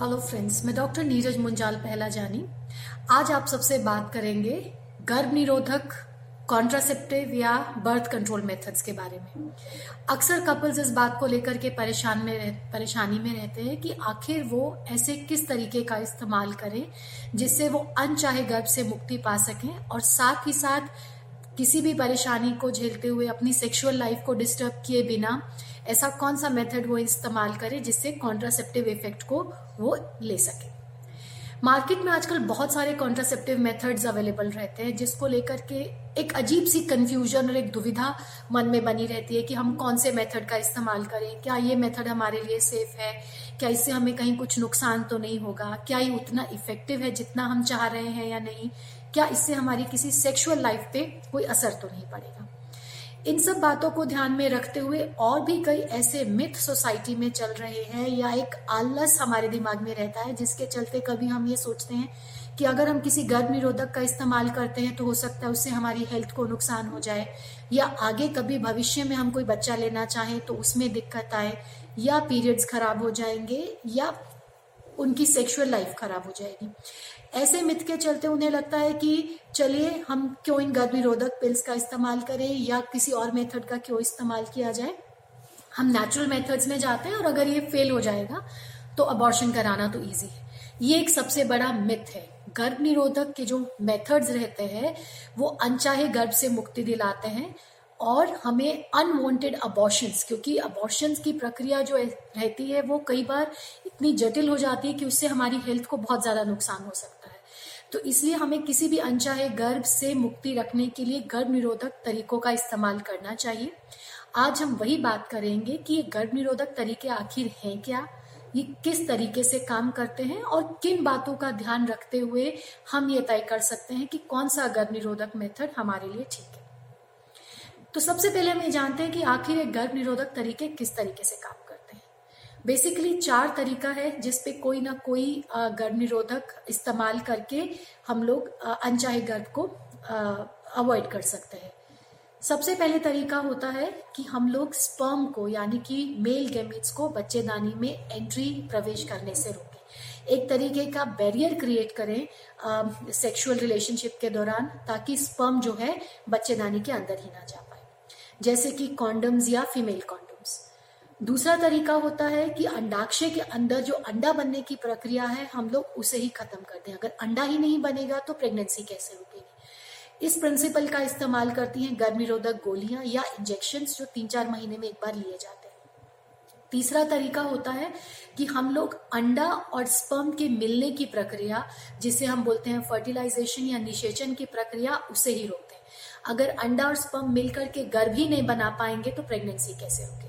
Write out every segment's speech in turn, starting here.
Hello friends मैं doctor Neeraj Munjal पहला जानी। आज आप सबसे बात करेंगे गर्भ निरोधक कॉन्ट्रासेप्टिव या बर्थ कंट्रोल मेथड्स के बारे में। अक्सर कपल्स इस बात को लेकर के परेशान में रह, परेशानी में रहते हैं कि आखिर वो ऐसे किस तरीके का इस्तेमाल करें जिससे वो अनचाहे गर्भ से मुक्ति पा सकें और साथ ही साथ किसी भी परेशानी को झेलते हुए अपनी सेक्सुअल लाइफ को डिस्टर्ब किए बिना ऐसा कौन सा मेथड वो इस्तेमाल करे जिससे कॉन्ट्रासेप्टिव इफ़ेक्ट को वो ले सके? मार्केट में आजकल बहुत सारे कॉन्ट्रासेप्टिव मेथड्स अवेलेबल रहते हैं, जिसको लेकर के एक अजीब सी कंफ्यूजन और एक दुविधा मन में बनी रहती है कि हम कौन से मेथड का इस्तेमाल करें? क्या ये मेथड हमारे लिए सेफ़ है? क्या इससे हमें कहीं कुछ नुकसान तो नहीं होगा? क्या ये उतना इफ़ेक्टिव है जितना हम चाह रहे हैं या नहीं? क्या इससे हमारी किसी सेक्सुअल लाइफ पे कोई असर तो नहीं पड़ेगा? इन सब बातों को ध्यान में रखते हुए और भी कई ऐसे मिथ सोसाइटी में चल रहे हैं या एक आलस हमारे दिमाग में रहता है, जिसके चलते कभी हम ये सोचते हैं कि अगर हम किसी गर्भ निरोधक का इस्तेमाल करते हैं तो हो सकता है उससे हमारी हेल्थ को नुकसान हो जाए, या आगे कभी भविष्य में हम कोई बच्चा लेना चाहें तो उसमें दिक्कत आए, या पीरियड्स खराब हो जाएँगे, या उनकी सेक्सुअल लाइफ खराब हो जाएगी। ऐसे मिथ के चलते उन्हें लगता है कि चलिए, हम क्यों इन गर्भ निरोधक पिल्स का इस्तेमाल करें या किसी और मेथड का क्यों इस्तेमाल किया जाए? हम नेचुरल मेथड्स में जाते हैं और अगर ये फेल हो जाएगा तो अबॉर्शन कराना तो इजी है। ये एक सबसे बड़ा मिथ है। गर्भ निरोधक के जो मेथड्स रहते हैं, वो अनचाहे गर्भ से मुक्ति दिलाते हैं और हमें अनवांटेड अबॉर्शंस क्योंकि अबॉर्शंस की प्रक्रिया जो रहती है, वो कई बार इतनी जटिल हो जाती है कि उससे हमारी हेल्थ को बहुत ज़्यादा नुकसान हो सकता है। तो इसलिए हमें किसी भी अनचाहे गर्भ से मुक्ति रखने के लिए गर्भ निरोधक तरीकों का इस्तेमाल करना चाहिए। आज हम वही बात करेंगे कि ये गर्भ निरोधक तरीके आखिर हैं क्या? ये किस तरीके से काम करते हैं और किन बातों का ध्यान रखते हुए हम ये तय कर सकते हैं कि कौन सा गर्भ निरोधक मेथड हमारे लिए ठीक है। तो सबसे पहले हम ये जानते हैं कि आखिर ये गर्भ निरोधक तरीके किस तरीके से काम बेसिकली चार तरीका है जिसपे कोई ना कोई गर्भ निरोधक इस्तेमाल करके हम लोग अनचाहे गर्भ को अवॉइड कर सकते हैं। सबसे पहले तरीका होता है कि हम लोग स्पर्म को, यानी कि मेल गेमिट्स को बच्चेदानी में एंट्री प्रवेश करने से रोकें। एक तरीके का बैरियर क्रिएट करें सेक्सुअल रिलेशनशिप के दौरान ताकि स्पर्म जो है बच्चेदानी के अंदर ही ना जा पाए। जैसे कि कॉन्डम्स या फीमेल कॉन्डम्स दूसरा तरीका होता है कि अंडाक्षय के अंदर जो अंडा बनने की प्रक्रिया है, हम लोग उसे ही खत्म कर दें अगर अंडा ही नहीं बनेगा तो प्रेगनेंसी कैसे रुकेगी इस प्रिंसिपल का इस्तेमाल करती हैं गर्भ निरोधक गोलियाँ या इंजेक्शन जो तीन चार महीने में एक बार लिए जाते हैं। तीसरा तरीका होता है कि हम लोग अंडा और स्पर्म के मिलने की प्रक्रिया, जिसे हम बोलते हैं फर्टिलाइजेशन या निषेचन की प्रक्रिया, उसे ही रोकते हैं। अगर अंडा और स्पर्म मिलकर के गर्भ ही नहीं बना पाएँगे तो प्रेगनेंसी कैसे होगी?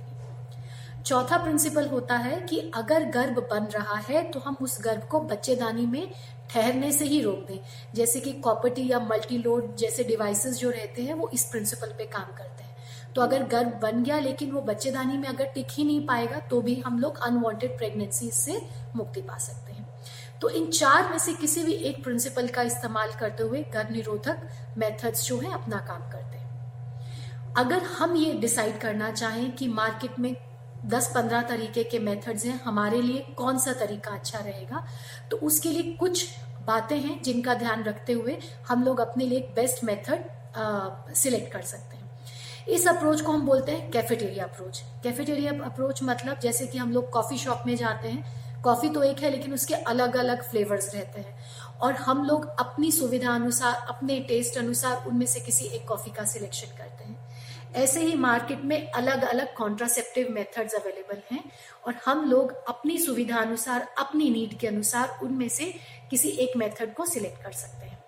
चौथा प्रिंसिपल होता है कि अगर गर्भ बन रहा है तो हम उस गर्भ को बच्चेदानी में ठहरने से ही रोक दें। जैसे कि कॉपर्टी या मल्टी लोड जैसे डिवाइसेस जो रहते हैं, वो इस प्रिंसिपल पे काम करते हैं। तो अगर गर्भ बन गया, लेकिन वो बच्चेदानी में अगर टिक ही नहीं पाएगा तो भी हम लोग अनवांटेड प्रेगनेंसी से मुक्ति पा सकते हैं। तो इन चार में से किसी भी एक प्रिंसिपल का इस्तेमाल करते हुए गर्भ निरोधक मेथड्स जो है, अपना काम करते हैं। अगर हम ये डिसाइड करना चाहें कि मार्केट में 10-15 तरीके के मेथड्स हैं हमारे लिए, कौन सा तरीका अच्छा रहेगा? तो उसके लिए कुछ बातें हैं जिनका ध्यान रखते हुए हम लोग अपने लिए एक बेस्ट मेथड सिलेक्ट कर सकते हैं। इस अप्रोच को हम बोलते हैं कैफेटेरिया अप्रोच कैफेटेरिया अप्रोच मतलब जैसे कि हम लोग कॉफ़ी शॉप में जाते हैं। कॉफ़ी तो एक है, लेकिन उसके अलग अलग फ्लेवर्स रहते हैं। और हम लोग अपनी सुविधा अनुसार अपने टेस्ट अनुसार उनमें से किसी एक कॉफ़ी का सिलेक्शन करते हैं। ऐसे ही मार्केट में अलग अलग कॉन्ट्रासेप्टिव मेथड्स अवेलेबल हैं और हम लोग अपनी सुविधा अनुसार अपनी नीड के अनुसार उनमें से किसी एक मेथड को सिलेक्ट कर सकते हैं।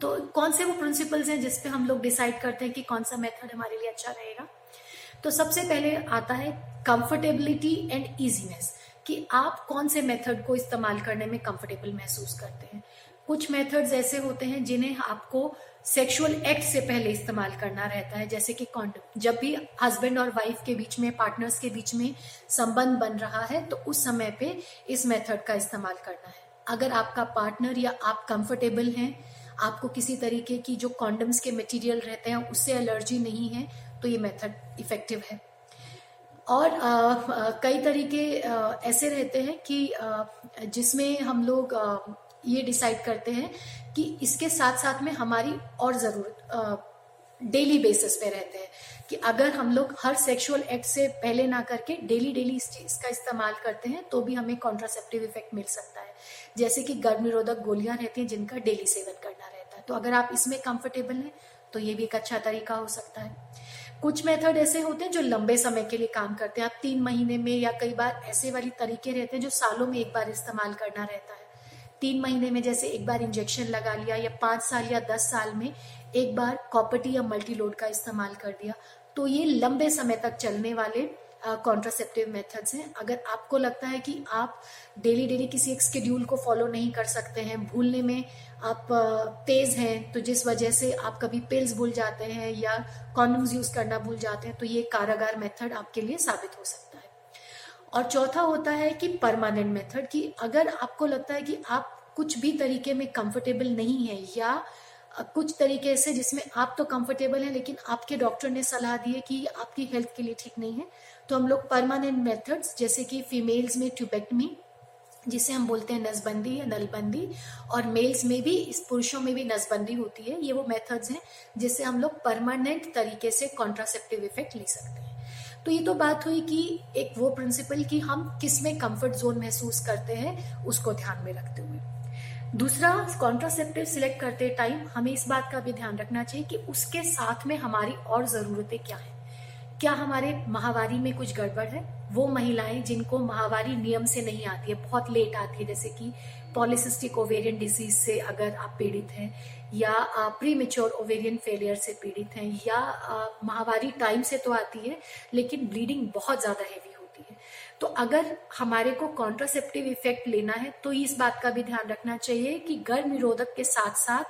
तो कौन से वो प्रिंसिपल्स हैं जिसपे हम लोग डिसाइड करते हैं कि कौन सा मेथड हमारे लिए अच्छा रहेगा? तो सबसे पहले आता है कंफर्टेबिलिटी एंड इजीनेस कि आप कौन से मेथड को इस्तेमाल करने में कंफर्टेबल महसूस करते हैं। कुछ मेथड्स ऐसे होते हैं जिन्हें आपको सेक्सुअल एक्ट से पहले इस्तेमाल करना रहता है जैसे कि कॉन्डम जब भी हस्बैंड और वाइफ के बीच में पार्टनर्स के बीच में संबंध बन रहा है तो उस समय पे इस मेथड का इस्तेमाल करना है। अगर आपका पार्टनर या आप कंफर्टेबल हैं आपको किसी तरीके की जो कॉन्डम्स के मटेरियल रहते हैं उससे एलर्जी नहीं है तो ये मेथड इफ़ेक्टिव है। और आ, आ, कई तरीके आ, ऐसे रहते हैं कि जिसमें हम लोग ये डिसाइड करते हैं कि इसके साथ साथ में हमारी और ज़रूरत डेली बेसिस पे रहते हैं कि अगर हम लोग हर सेक्सुअल एक्ट से पहले ना करके डेली डेली इस का इस्तेमाल करते हैं तो भी हमें कॉन्ट्रासेप्टिव इफ़ेक्ट मिल सकता है। जैसे कि गर्भ निरोधक गोलियाँ रहती हैं जिनका डेली सेवन करना रहता है। तो अगर आप इसमें कंफर्टेबल हैं तो ये भी एक अच्छा तरीका हो सकता है। कुछ मेथड ऐसे होते हैं जो लंबे समय के लिए काम करते हैं। आप तीन महीने में या कई बार ऐसे वाली तरीके रहते हैं जो सालों में एक बार इस्तेमाल करना रहता है। तीन महीने में जैसे एक बार इंजेक्शन लगा लिया या पाँच साल या दस साल में एक बार कॉपर्टी या मल्टीलोड का इस्तेमाल कर दिया। तो ये लंबे समय तक चलने वाले कॉन्ट्रासेप्टिव मेथड्स हैं। अगर आपको लगता है कि आप डेली डेली किसी एक स्केड्यूल को फॉलो नहीं कर सकते हैं, भूलने में आप तेज हैं तो जिस वजह से आप कभी पिल्स भूल जाते हैं या कॉन्डम्स यूज़ करना भूल जाते हैं तो ये कारागार मेथड आपके लिए साबित हो सकता है। और चौथा होता है कि परमानेंट मेथड कि अगर आपको लगता है कि आप कुछ भी तरीके में कंफर्टेबल नहीं है या कुछ तरीके से जिसमें आप तो कंफर्टेबल हैं लेकिन आपके डॉक्टर ने सलाह दी है कि आपकी हेल्थ के लिए ठीक नहीं है तो हम लोग परमानेंट मेथड्स जैसे कि फीमेल्स में ट्यूबेक्टमी जिसे हम बोलते हैं नसबंदी या नलबंदी, और मेल्स में भी, इस पुरुषों में भी नसबंदी होती है, ये वो मेथड्स हैं जिससे हम लोग परमानेंट तरीके से कॉन्ट्रासेप्टिव इफ़ेक्ट ले सकते हैं। तो ये तो बात हुई कि एक वो प्रिंसिपल कि हम किसमें कंफर्ट जोन महसूस करते हैं, उसको ध्यान में रखते हुए। दूसरा कॉन्ट्रासेप्टिव सिलेक्ट करते टाइम हमें इस बात का भी ध्यान रखना चाहिए कि उसके साथ में हमारी और जरूरतें क्या है। क्या हमारे महावारी में कुछ गड़बड़ है? वो महिलाएँ जिनको महावारी नियम से नहीं आती है, बहुत लेट आती है। जैसे कि पॉलिसिस्टिक ओवेरियन डिज़ीज़ से अगर आप पीड़ित हैं, या प्री मेच्योर ओवेरियन फेलियर से पीड़ित हैं, या महावारी टाइम से तो आती है, लेकिन ब्लीडिंग बहुत ज़्यादा हैवी होती है। तो अगर हमारे को कॉन्ट्रासेप्टिव इफ़ेक्ट लेना है तो इस बात का भी ध्यान रखना चाहिए कि गर्भ निरोधक के साथ साथ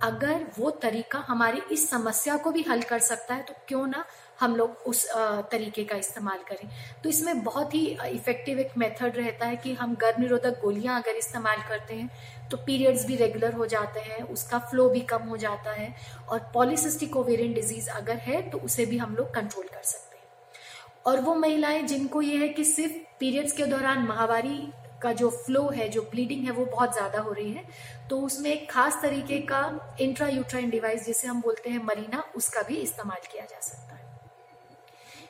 अगर वो तरीका हमारी इस समस्या को भी हल कर सकता है तो क्यों ना हम लोग उस तरीके का इस्तेमाल करें। तो इसमें बहुत ही इफ़ेक्टिव एक मेथड रहता है कि हम गर्भ निरोधक गोलियाँ अगर इस्तेमाल करते हैं तो पीरियड्स भी रेगुलर हो जाते हैं, उसका फ्लो भी कम हो जाता है, और पॉलिसिस्टिक ओवेरियन डिज़ीज़ अगर है तो उसे भी हम लोग कंट्रोल कर सकते हैं। और वो महिलाएँ, जिनको ये है कि सिर्फ़ पीरियड्स के दौरान महावारी का जो फ्लो है जो ब्लीडिंग है वो बहुत ज़्यादा हो रही है। तो उसमें एक खास तरीके का इंट्रा यूट्राइन डिवाइस जिसे हम बोलते हैं मरीना उसका भी इस्तेमाल किया जा सकता है।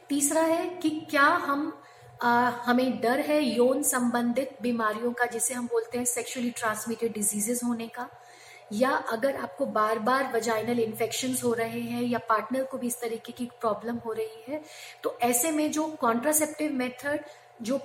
तीसरा है कि क्या हम आ, हमें डर है यौन संबंधित बीमारियों का जिसे हम बोलते हैं सेक्सुअली ट्रांसमिटेड डिजीजेस होने का? या अगर आपको बार बार वजाइनल इन्फेक्शन हो रहे हैं या पार्टनर को भी इस तरीके की प्रॉब्लम हो रही है तो ऐसे में जो कॉन्ट्रासेप्टिव मेथड जो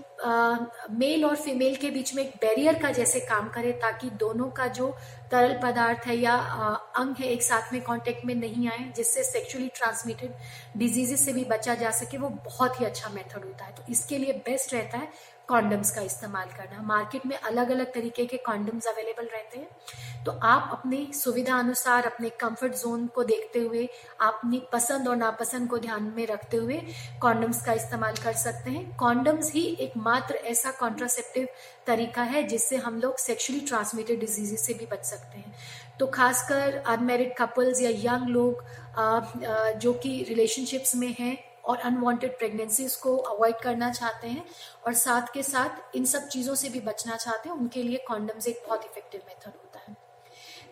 मेल और फीमेल के बीच में एक बैरियर का जैसे काम करे ताकि दोनों का जो तरल पदार्थ है या आ, अंग है एक साथ में कांटेक्ट में नहीं आए जिससे सेक्सुअली ट्रांसमिटेड डिजीजेस से भी बचा जा सके वो बहुत ही अच्छा मेथड होता है। तो इसके लिए बेस्ट रहता है कॉन्डम्स का इस्तेमाल करना। मार्केट में अलग अलग तरीके के कॉन्डम्स अवेलेबल रहते हैं। तो आप अपनी सुविधा अनुसार अपने कंफर्ट जोन को देखते हुए, अपनी पसंद और नापसंद को ध्यान में रखते हुए कॉन्डम्स का इस्तेमाल कर सकते हैं। कॉन्डम्स ही एकमात्र ऐसा कॉन्ट्रासेप्टिव तरीका है, जिससे हम लोग सेक्शुअली ट्रांसमिटेड डिजीजेस से भी बच सकते हैं। तो खासकर अनमेरिड कपल्स या यंग लोग जो कि रिलेशनशिप्स में हैं और अनवांटेड प्रेगनेंसीज को अवॉइड करना चाहते हैं और साथ के साथ इन सब चीज़ों से भी बचना चाहते हैं, उनके लिए कॉन्डम्स एक बहुत इफ़ेक्टिव मेथड होता है।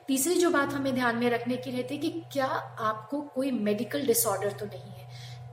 तीसरी जो बात हमें ध्यान में रखने की रहती है कि क्या आपको कोई मेडिकल डिसऑर्डर तो नहीं है।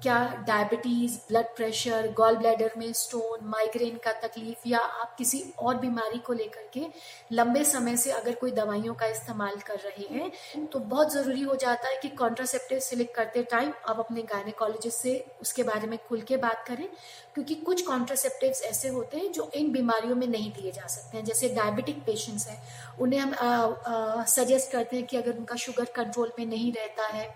क्या diabetes blood pressure gall bladder में स्टोन माइग्रेन का तकलीफ़ या आप किसी और बीमारी को लेकर के लंबे समय से अगर कोई दवाइयों का इस्तेमाल कर रहे हैं तो बहुत ज़रूरी हो जाता है कि कॉन्ट्रासेप्टिव सिलेक्ट करते टाइम आप अपने गायनेकोलॉजिस्ट से उसके बारे में खुल के बात करें, क्योंकि कुछ कॉन्ट्रासेप्टिव ऐसे होते हैं जो इन बीमारियों में नहीं दिए जा सकते हैं। जैसे डायबिटिक पेशेंट्स हैं, उन्हें हम सजेस्ट करते हैं कि अगर उनका शुगर कंट्रोल में नहीं रहता है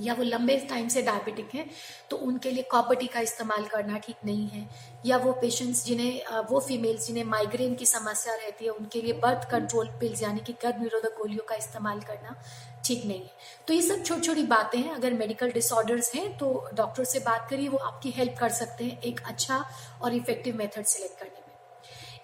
या वो लंबे टाइम से डायबिटिक हैं तो उनके लिए कॉपर्टी का इस्तेमाल करना ठीक नहीं है। या वो पेशेंट्स जिन्हें वो फीमेल्स जिन्हें माइग्रेन की समस्या रहती है, उनके लिए बर्थ कंट्रोल पिल्स यानी कि गर्भ निरोधक गोलियों का इस्तेमाल करना ठीक नहीं है। तो ये सब छोटी छोटी बातें हैं। अगर मेडिकल डिसऑर्डर्स हैं तो डॉक्टर से बात करिए, वो आपकी हेल्प कर सकते हैं एक अच्छा और इफ़ेक्टिव मेथड सिलेक्ट करने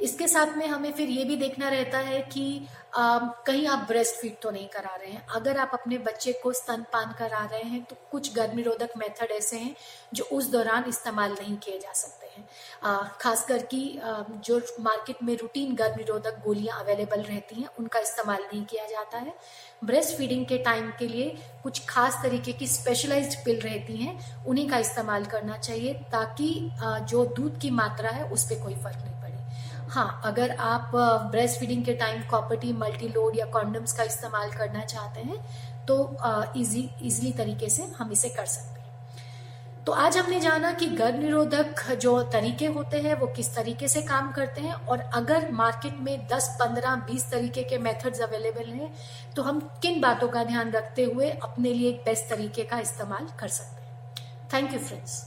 इसके साथ में हमें फिर ये भी देखना रहता है कि आ, कहीं आप ब्रेस्ट फ़ीड तो नहीं करा रहे हैं। अगर आप अपने बच्चे को स्तनपान करा रहे हैं तो कुछ गर्भ निरोधक मेथड ऐसे हैं जो उस दौरान इस्तेमाल नहीं किए जा सकते हैं। खासकर की जो मार्केट में रूटीन गर्भ निरोधक गोलियाँ अवेलेबल रहती हैं उनका इस्तेमाल नहीं किया जाता है। ब्रेस्ट फीडिंग के टाइम के लिए कुछ खास तरीके की स्पेशलाइज्ड पिल रहती हैं उन्हीं का इस्तेमाल करना चाहिए ताकि जो दूध की मात्रा है उस पर कोई फ़र्क नहीं हाँ अगर आप ब्रेस्ट फीडिंग के time copper T multi load या कॉन्डम्स का इस्तेमाल करना चाहते हैं तो इजी इजीली तरीके से हम इसे कर सकते हैं। तो आज हमने जाना कि गर्भ निरोधक जो तरीके होते हैं वो किस तरीके से काम करते हैं और अगर मार्केट में 10, 15, 20 तरीके के मेथड्स अवेलेबल हैं तो हम किन बातों का ध्यान रखते हुए अपने लिए बेस्ट तरीके का इस्तेमाल कर सकते हैं। Thank you friends